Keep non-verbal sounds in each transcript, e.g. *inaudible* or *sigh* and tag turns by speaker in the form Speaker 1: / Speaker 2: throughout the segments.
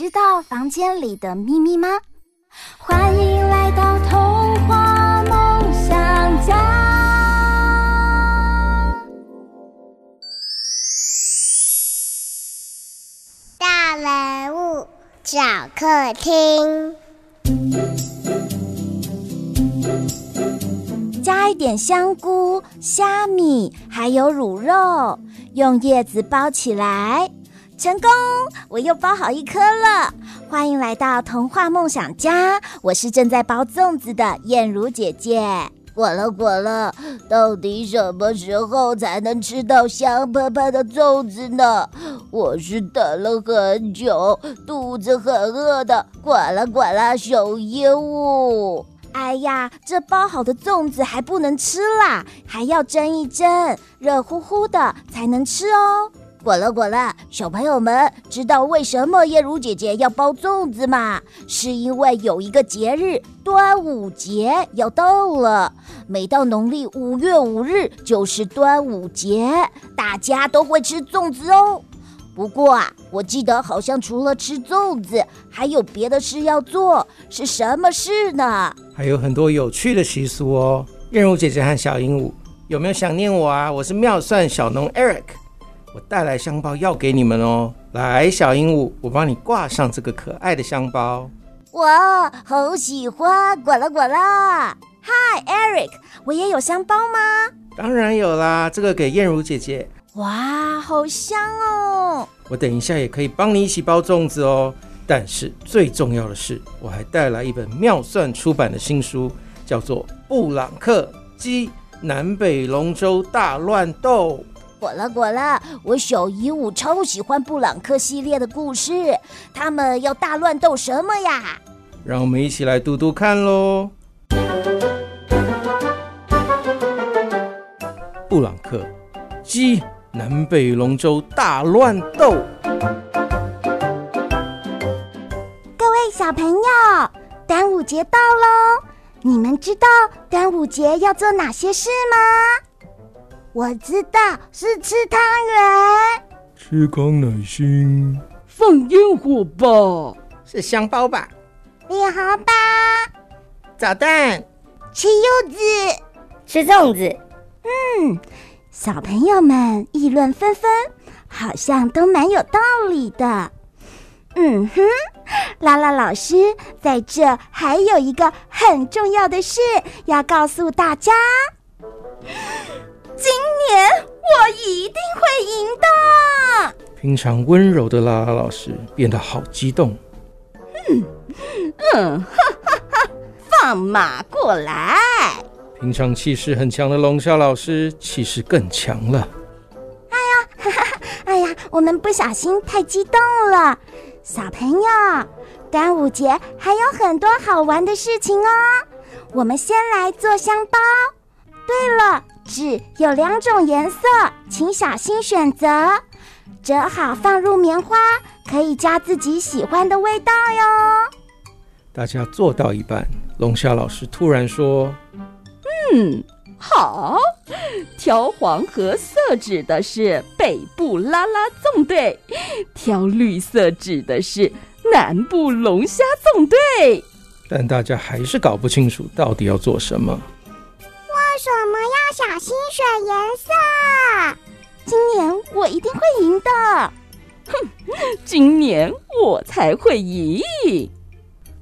Speaker 1: 知道房间里的秘密吗？欢迎来到童话梦想家。
Speaker 2: 大人物小客厅，
Speaker 1: 加一点香菇、虾米，还有卤肉，用叶子包起来。成功！我又包好一颗了。欢迎来到童话梦想家，我是正在包粽子的燕如姐姐。
Speaker 3: 滚了滚了，到底什么时候才能吃到香喷喷的粽子呢？我是等了很久，肚子很饿的。滚了滚了，小鹦鹉。
Speaker 1: 哎呀，这包好的粽子还不能吃啦，还要蒸一蒸，热乎乎的才能吃哦。
Speaker 3: 滚了滚了，小朋友们知道为什么燕如姐姐要包粽子吗？是因为有一个节日端午节要到了，每到农历五月五日就是端午节，大家都会吃粽子哦。不过啊，我记得好像除了吃粽子，还有别的事要做，是什么事呢？
Speaker 4: 还有很多有趣的习俗哦。燕如姐姐和小鹦鹉有没有想念我啊？我是妙算小农 Eric。我带来香包要给你们哦，来，小鹦鹉，我帮你挂上这个可爱的香包。
Speaker 3: 哇，好喜欢！滚了滚了。
Speaker 1: Hi Eric，我也有香包吗？
Speaker 4: 当然有啦，这个给燕如姐姐。
Speaker 1: 哇，好香哦！
Speaker 4: 我等一下也可以帮你一起包粽子哦。但是最重要的是，我还带来一本妙算出版的新书，叫做《布朗克鸡南北龙舟大乱斗》。
Speaker 3: 滚了果了，我小姨我超喜欢布朗克系列的故事，他们要大乱斗什么呀？
Speaker 4: 让我们一起来读读看喽。布朗克鸡南北龙舟大乱斗。
Speaker 1: 各位小朋友，端午节到喽！你们知道端午节要做哪些事吗？我知道是吃汤圆，
Speaker 5: 吃康乃馨，
Speaker 6: 放烟火吧，
Speaker 4: 是香包吧？
Speaker 2: 领红包，
Speaker 4: 找蛋，
Speaker 2: 吃柚子，
Speaker 7: 吃粽子。
Speaker 1: 嗯，小朋友们议论纷纷，好像都蛮有道理的。嗯哼，拉拉老师在这还有一个很重要的事要告诉大家。今年我一定会赢的。
Speaker 4: 平常温柔的拉拉老师变得好激动。
Speaker 6: 嗯嗯，哈哈哈，放马过来。
Speaker 4: 平常气势很强的龙虾老师气势更强了。
Speaker 1: 哎呀，哈哈，哎呀，我们不小心太激动了。小朋友，端午节还有很多好玩的事情哦。我们先来做香包。对了。纸有两种颜色，请小心选择。折好放入棉花，可以加自己喜欢的味道哟。
Speaker 4: 大家做到一半，龙虾老师突然说：“
Speaker 6: 嗯，好，挑黄褐色纸的是北部拉拉纵队，挑绿色纸的是南部龙虾纵队。”
Speaker 4: 但大家还是搞不清楚到底要做什么。
Speaker 2: 为什么要小心选颜色？
Speaker 1: 今年我一定会赢的！
Speaker 6: 哼，*laughs* 今年我才会赢！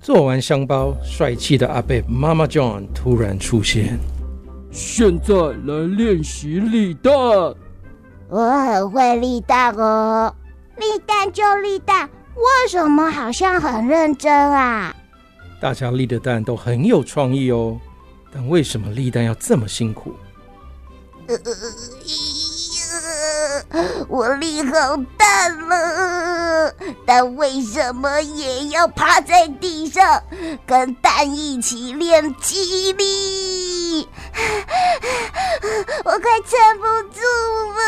Speaker 4: 做完香包，帅气的阿贝妈妈 John 突然出现。
Speaker 5: 现在来练习立蛋。
Speaker 2: 我很会立蛋哦，立蛋就立蛋，为什么好像很认真啊？
Speaker 4: 大家立的蛋都很有创意哦。但为什么立蛋要这么辛苦？
Speaker 1: 我力好大了，但为什么也要趴在地上跟蛋一起练肌力？我快撑不
Speaker 5: 住了！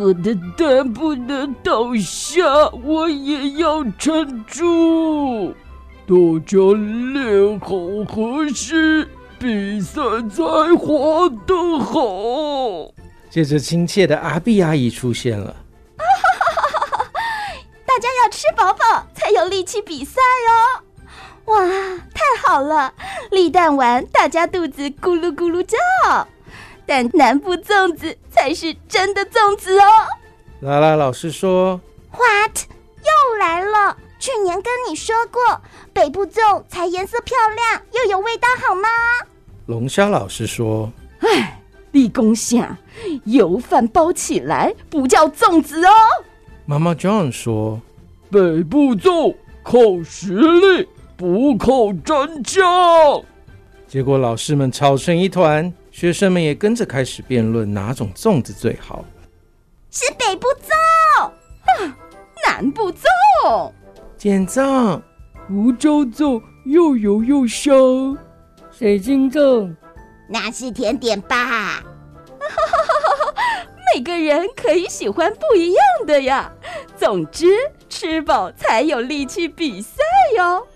Speaker 5: 我的蛋不能倒下，我也要撑住。大家练好核心，比赛才滑得好。
Speaker 4: 接着，亲切的阿碧阿姨出现了。*laughs*
Speaker 6: 大家要吃饱饱，才有力气比赛哦！哇，太好了！立蛋完，大家肚子咕噜咕噜叫。但南部粽子才是真的粽子哦。
Speaker 4: 拉拉老师说
Speaker 1: ：“What？又来了？去年跟你说过，北部粽才颜色漂亮，又有味道，好吗？”
Speaker 4: 龙虾老师说：“
Speaker 6: 哎。”立功下，油饭包起来不叫粽子哦。
Speaker 4: 妈妈 John 说：“
Speaker 5: 北部粽靠实力，不靠蘸酱。”
Speaker 4: 结果老师们吵成一团，学生们也跟着开始辩论哪种粽子最好。
Speaker 1: 是北部粽，
Speaker 6: 南部粽，
Speaker 4: 碱粽，
Speaker 5: 胡椒粽又油又香，
Speaker 7: 水晶粽。
Speaker 1: 那是甜点吧？*laughs*
Speaker 6: 每个人可以喜欢不一样的呀。总之，吃饱才有力气比赛哟。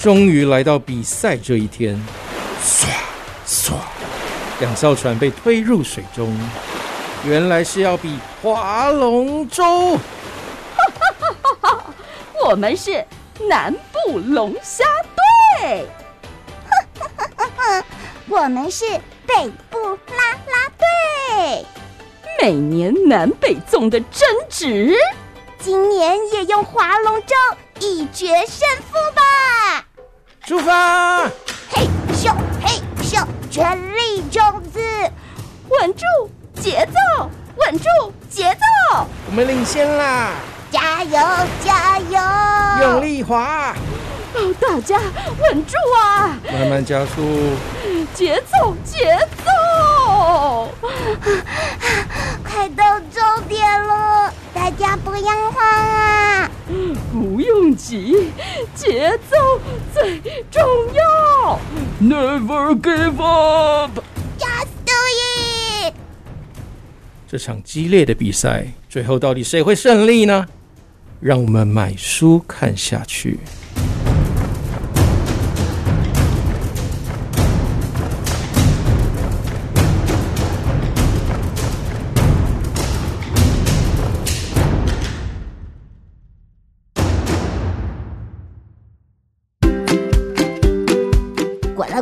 Speaker 4: 终于来到比赛这一天，唰唰，两艘船被推入水中，原来是要比划龙舟。
Speaker 6: 我们是南部龙虾队。
Speaker 1: 我们是北部啦啦队，
Speaker 6: 每年南北粽的争执，
Speaker 1: 今年也用划龙舟一决胜负吧！
Speaker 4: 出发！
Speaker 1: 嘿咻嘿咻，全力种子，
Speaker 6: 稳住节奏，稳住节奏，
Speaker 4: 我们领先啦！
Speaker 1: 加油加油！
Speaker 4: 用力滑！
Speaker 6: 哦，大家稳住啊！
Speaker 4: 慢慢加速，
Speaker 6: 节奏节奏！
Speaker 1: 快到终点了，大家不要慌啊！
Speaker 6: 不用急，节奏最重要。
Speaker 5: Never give
Speaker 1: do it！
Speaker 4: 这场激烈的比赛，最后到底谁会胜利呢？让我们买书看下去。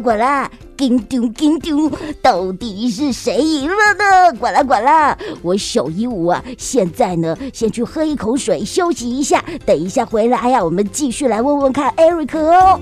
Speaker 1: 管啦，叮咚叮咚，到底是谁赢了呢？管啦管啦，我小鹦鹉啊，现在呢，先去喝一口水休息一下，等一下回来呀、我们继续来问问看艾瑞克哦。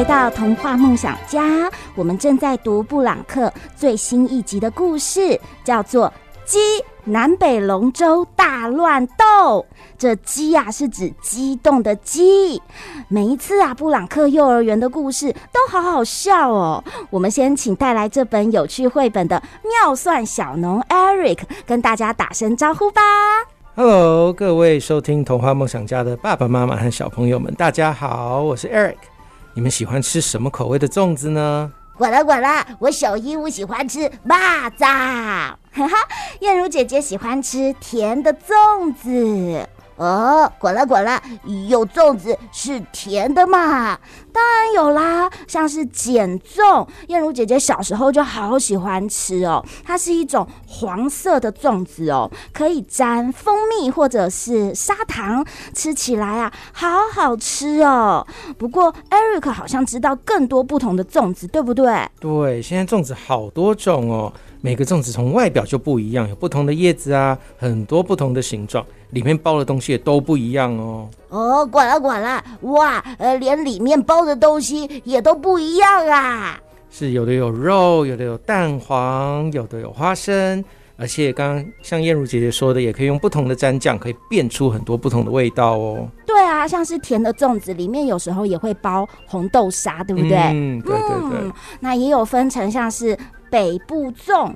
Speaker 1: 回到童话梦想家，我们正在读布朗克最新一集的故事，叫做《鸡南北龙舟大乱斗》。这“鸡”啊，是指激动的“鸡”。每一次啊，布朗克幼儿园的故事都好好笑哦。我们先请带来这本有趣绘本的妙算小农 Eric 跟大家打声招呼吧。
Speaker 4: Hello，各位收听童话梦想家的爸爸妈妈和小朋友们，大家好，我是 Eric。你们喜欢吃什么口味的粽子呢？
Speaker 1: 我啦我啦，我小鹦鹉喜欢吃蚂蚱，哈哈，燕如姐姐喜欢吃甜的粽子。哦，滚啦滚啦，有粽子是甜的嘛？当然有啦，像是碱粽，燕如姐姐小时候就好喜欢吃哦。它是一种黄色的粽子哦，可以沾蜂蜜或者是砂糖，吃起来啊，好好吃哦。不过 Eric 好像知道更多不同的粽子，对不对？
Speaker 4: 对，现在粽子好多种哦，每个粽子从外表就不一样，有不同的叶子啊，很多不同的形状。里面包的东西也都不一样哦。
Speaker 8: 哦，管了管了，哇，呃，连里面包的东西也都不一样啊！
Speaker 4: 是有的有肉，有的有蛋黄，有的有花生，而且刚刚像燕如姐姐说的，也可以用不同的蘸酱，可以变出很多不同的味道哦。
Speaker 1: 对啊，像是甜的粽子里面有时候也会包红豆沙，对不对？
Speaker 4: 嗯，对对对。
Speaker 1: 嗯，那也有分成像是北部粽。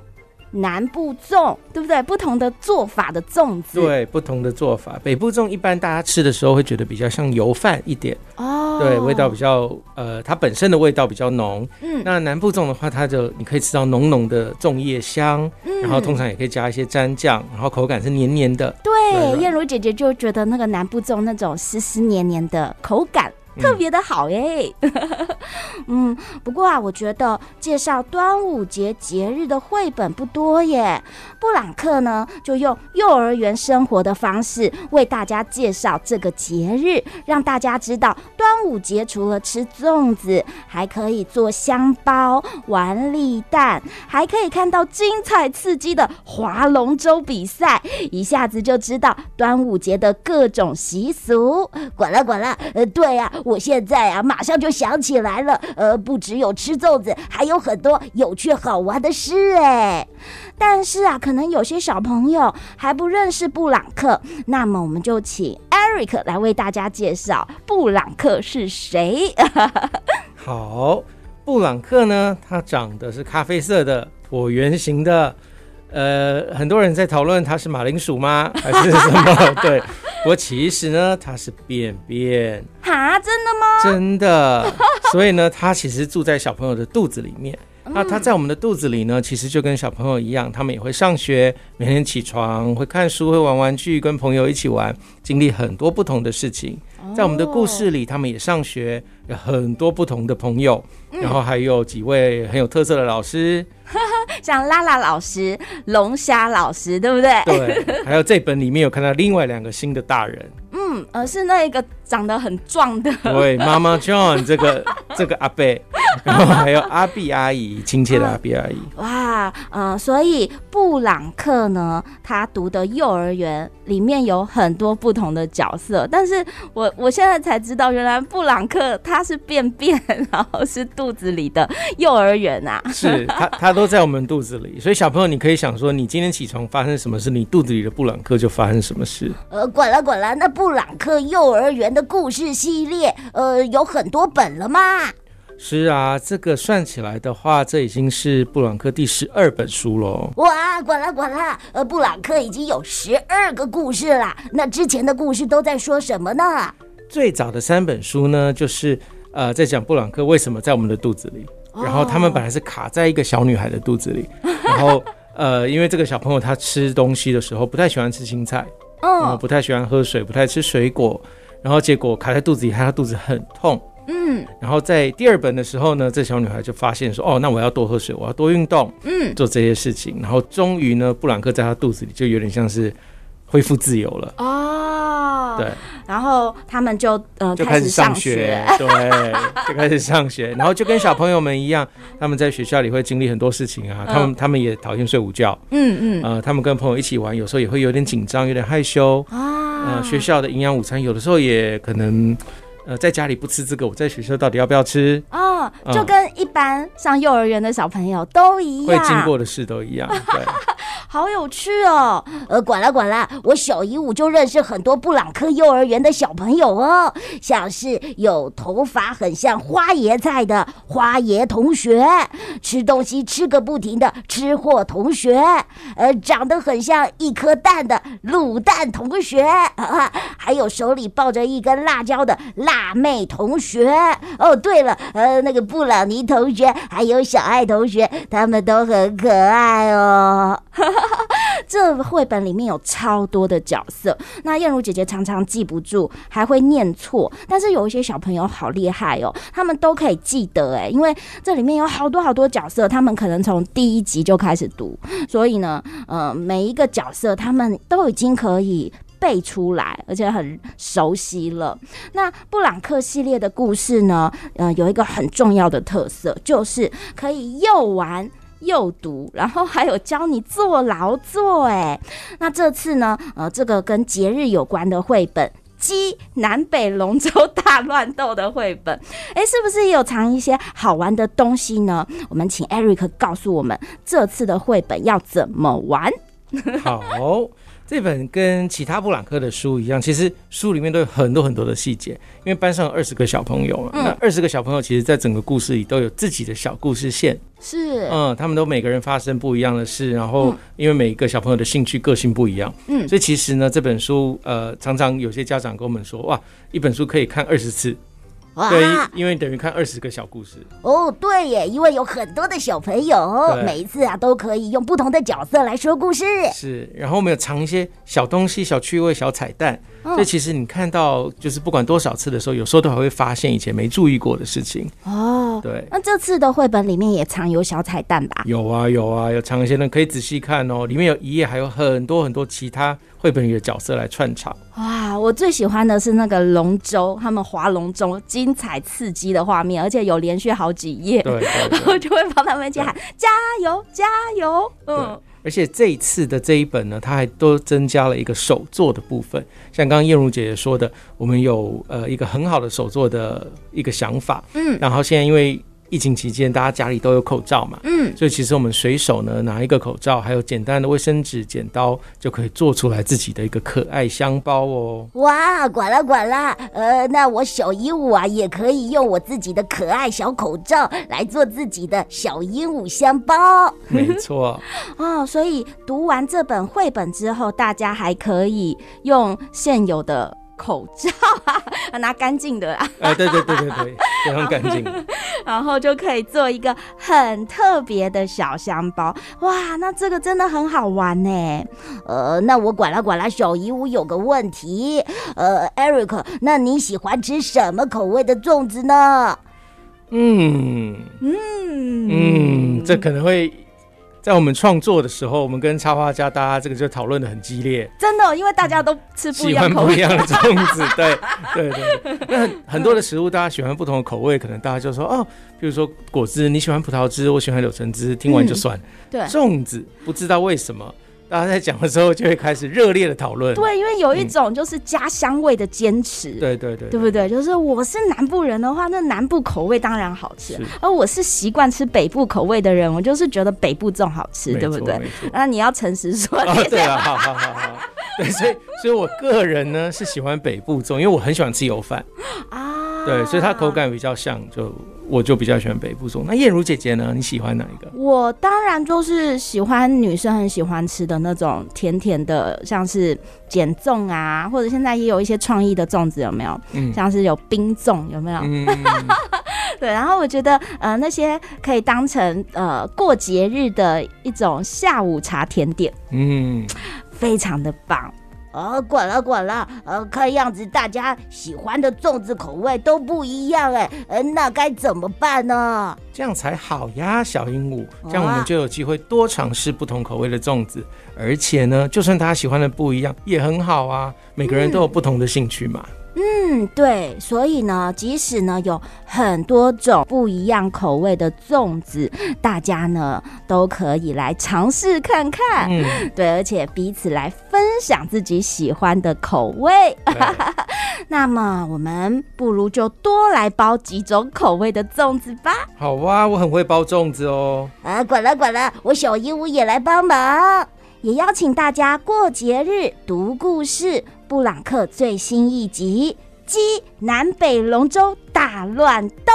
Speaker 1: 南部粽对不对？不同的做法的粽子，
Speaker 4: 对，不同的做法。北部粽一般大家吃的时候会觉得比较像油饭一点哦，对，味道比较呃，它本身的味道比较浓。嗯，那南部粽的话，它就你可以吃到浓浓的粽叶香，嗯，然后通常也可以加一些蘸酱，然后口感是黏黏的。
Speaker 1: 对，燕如姐姐就觉得那个南部粽那种湿湿黏黏的口感。特别的好耶，*laughs* 嗯，不过啊，我觉得介绍端午节节日的绘本不多耶。布朗克呢，就用幼儿园生活的方式为大家介绍这个节日，让大家知道端午节除了吃粽子，还可以做香包、玩立蛋，还可以看到精彩刺激的划龙舟比赛，一下子就知道端午节的各种习俗。
Speaker 8: 滚了滚了，呃，对呀、我现在啊，马上就想起来了，呃，不只有吃粽子，还有很多有趣好玩的事哎。
Speaker 1: 但是啊，可能有些小朋友还不认识布朗克，那么我们就请 Eric 来为大家介绍布朗克是谁。*laughs*
Speaker 4: 好，布朗克呢，他长得是咖啡色的，椭圆形的。呃，很多人在讨论它是马铃薯吗？*laughs* 还是什么？对，不过其实呢，它是便便。
Speaker 1: 哈，真的吗？
Speaker 4: 真的。所以呢，它其实住在小朋友的肚子里面。那它在我们的肚子里呢，其实就跟小朋友一样，他们也会上学，每天起床，会看书，会玩玩具，跟朋友一起玩，经历很多不同的事情。在我们的故事里，他们也上学，有很多不同的朋友，然后还有几位很有特色的老师，*laughs*
Speaker 1: 像拉拉老师、龙虾老师，对不对？
Speaker 4: 对，还有这本里面有看到另外两个新的大人。
Speaker 1: 嗯，而是那一个长得很壮的，
Speaker 4: 对，妈妈 John 这个 *laughs* 这个阿贝，然后还有阿碧阿姨，亲切的阿碧阿姨。
Speaker 1: 哇，嗯、呃，所以布朗克呢，他读的幼儿园里面有很多不同的角色，但是我我现在才知道，原来布朗克他是便便，然后是肚子里的幼儿园啊，
Speaker 4: 是他他都在我们肚子里，所以小朋友你可以想说，你今天起床发生什么事，你肚子里的布朗克就发生什么事。
Speaker 8: 呃，滚了滚了，那布。布朗克幼儿园的故事系列，呃，有很多本了吗？
Speaker 4: 是啊，这个算起来的话，这已经是布朗克第十二本书喽。
Speaker 8: 哇，管了管了，呃，布朗克已经有十二个故事啦。那之前的故事都在说什么呢？
Speaker 4: 最早的三本书呢，就是呃，在讲布朗克为什么在我们的肚子里，然后他们本来是卡在一个小女孩的肚子里，然后呃，因为这个小朋友他吃东西的时候不太喜欢吃青菜。嗯，不太喜欢喝水，不太吃水果，然后结果卡在肚子里，害她肚子很痛。嗯，然后在第二本的时候呢，这小女孩就发现说，哦，那我要多喝水，我要多运动，嗯，做这些事情，然后终于呢，布朗克在她肚子里就有点像是恢复自由了。哦，对。
Speaker 1: 然后他们就呃
Speaker 4: 就开始上学，对，就开始上学，*laughs* 然后就跟小朋友们一样，他们在学校里会经历很多事情啊，他们、嗯、他们也讨厌睡午觉，嗯嗯，呃，他们跟朋友一起玩，有时候也会有点紧张，有点害羞。啊，呃，学校的营养午餐有的时候也可能。呃，在家里不吃这个，我在学校到底要不要吃？
Speaker 1: 哦，就跟一般上幼儿园的小朋友都一样，
Speaker 4: 会经过的事都一样，对，
Speaker 1: 好有趣哦。
Speaker 8: 呃，管了管了，我小鹦鹉就认识很多布朗克幼儿园的小朋友哦，像是有头发很像花椰菜的花椰同学，吃东西吃个不停的吃货同学，呃，长得很像一颗蛋的卤蛋同学，*laughs* 还有手里抱着一根辣椒的辣。妹同学哦，对了，呃，那个布朗尼同学还有小爱同学，他们都很可爱哦。*laughs*
Speaker 1: 这绘本里面有超多的角色，那燕如姐姐常常记不住，还会念错。但是有一些小朋友好厉害哦，他们都可以记得哎，因为这里面有好多好多角色，他们可能从第一集就开始读，所以呢，呃，每一个角色他们都已经可以。背出来，而且很熟悉了。那布朗克系列的故事呢？呃，有一个很重要的特色，就是可以又玩诱读，然后还有教你做劳作。哎，那这次呢，呃，这个跟节日有关的绘本。鸡南北龙舟大乱斗的绘本，哎，是不是也有藏一些好玩的东西呢？我们请 Eric 告诉我们这次的绘本要怎么玩。*laughs*
Speaker 4: 好。这本跟其他布朗克的书一样，其实书里面都有很多很多的细节。因为班上有二十个小朋友嘛，嗯、那二十个小朋友其实，在整个故事里都有自己的小故事线。
Speaker 1: 是，
Speaker 4: 嗯，他们都每个人发生不一样的事，然后因为每一个小朋友的兴趣、个性不一样，嗯，所以其实呢，这本书，呃，常常有些家长跟我们说，哇，一本书可以看二十次。对，因为等于看二十个小故事
Speaker 9: 哦。对耶，因为有很多的小朋友，每一次啊都可以用不同的角色来说故事。
Speaker 4: 是，然后我们有藏一些小东西、小趣味、小彩蛋。所以其实你看到，就是不管多少次的时候，有时候都还会发现以前没注意过的事情。
Speaker 1: 哦，
Speaker 4: 对。
Speaker 1: 那这次的绘本里面也藏有小彩蛋吧？
Speaker 4: 有啊，有啊，有藏一些呢，可以仔细看哦。里面有一页，还有很多很多其他绘本里的角色来串场。
Speaker 1: 哇，我最喜欢的是那个龙舟，他们划龙舟，精彩刺激的画面，而且有连续好几页。
Speaker 4: 对，对，
Speaker 1: 然后就会帮他们一起喊加油，加油。嗯。
Speaker 4: 而且这一次的这一本呢，它还都增加了一个手作的部分，像刚刚燕如姐姐说的，我们有呃一个很好的手作的一个想法，嗯，然后现在因为。疫情期间，大家家里都有口罩嘛，嗯，所以其实我们随手呢拿一个口罩，还有简单的卫生纸、剪刀，就可以做出来自己的一个可爱香包哦。
Speaker 9: 哇，管了管了，呃，那我小鹦鹉啊，也可以用我自己的可爱小口罩来做自己的小鹦鹉香包。
Speaker 4: 没错，*laughs*
Speaker 1: 哦，所以读完这本绘本之后，大家还可以用现有的。口罩啊，*laughs* 拿干净的啊！
Speaker 4: 哎，对对对对对，非常干净。*laughs*
Speaker 1: 然后就可以做一个很特别的小香包。哇，那这个真的很好玩呢。
Speaker 9: 呃，那我管了管了，小姨屋有个问题。呃，Eric，那你喜欢吃什么口味的粽子呢？
Speaker 4: 嗯嗯嗯，这可能会。在我们创作的时候，我们跟插画家大家这个就讨论的很激烈。
Speaker 1: 真的，因为大家都吃不一
Speaker 4: 样不一样的粽子，对对对。*laughs* 那很，很多的食物，大家喜欢不同的口味，可能大家就说哦，比如说果汁，你喜欢葡萄汁，我喜欢柳橙汁，听完就算。嗯、对，粽子不知道为什么。大家在讲的时候就会开始热烈的讨论。
Speaker 1: 对，因为有一种就是家乡味的坚持。
Speaker 4: 嗯。对对对，
Speaker 1: 对不对？就是我是南部人的话，那南部口味当然好吃。而我是习惯吃北部口味的人，我就是觉得北部粽好吃，对不对？那你要诚实说。
Speaker 4: 哦，对啊，好好好好。对，所以所以我个人呢是喜欢北部粽，因为我很喜欢吃油饭 *laughs* 啊。对，所以它口感比较像就。我就比较喜欢北部粽。那燕如姐姐呢？你喜欢哪一个？
Speaker 1: 我当然就是喜欢女生很喜欢吃的那种甜甜的，像是碱粽啊，或者现在也有一些创意的粽子，有没有？嗯，像是有冰粽，有没有？嗯，*laughs* 对。然后我觉得，呃，那些可以当成呃过节日的一种下午茶甜点，嗯，非常的棒。
Speaker 9: 哦，管了管了，呃，看样子大家喜欢的粽子口味都不一样哎，呃，那该怎么办呢？
Speaker 4: 这样才好呀，小鹦鹉，这样我们就有机会多尝试不同口味的粽子，而且呢，就算大家喜欢的不一样，也很好啊，每个人都有不同的兴趣嘛。嗯
Speaker 1: 嗯，对，所以呢，即使呢有很多种不一样口味的粽子，大家呢都可以来尝试看看。嗯，对，而且彼此来分享自己喜欢的口味。*laughs* 那么我们不如就多来包几种口味的粽子吧。
Speaker 4: 好哇，我很会包粽子哦。
Speaker 9: 啊，管了管了，我小鹦鹉也来帮忙。
Speaker 1: 也邀请大家过节日读故事，布朗克最新一集《鸡南北龙舟大乱斗》，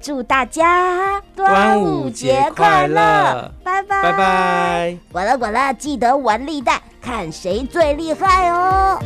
Speaker 1: 祝大家
Speaker 4: 端午节快乐！
Speaker 1: 拜拜
Speaker 4: 拜拜！
Speaker 9: 滚了滚了，记得玩立蛋，看谁最厉害哦！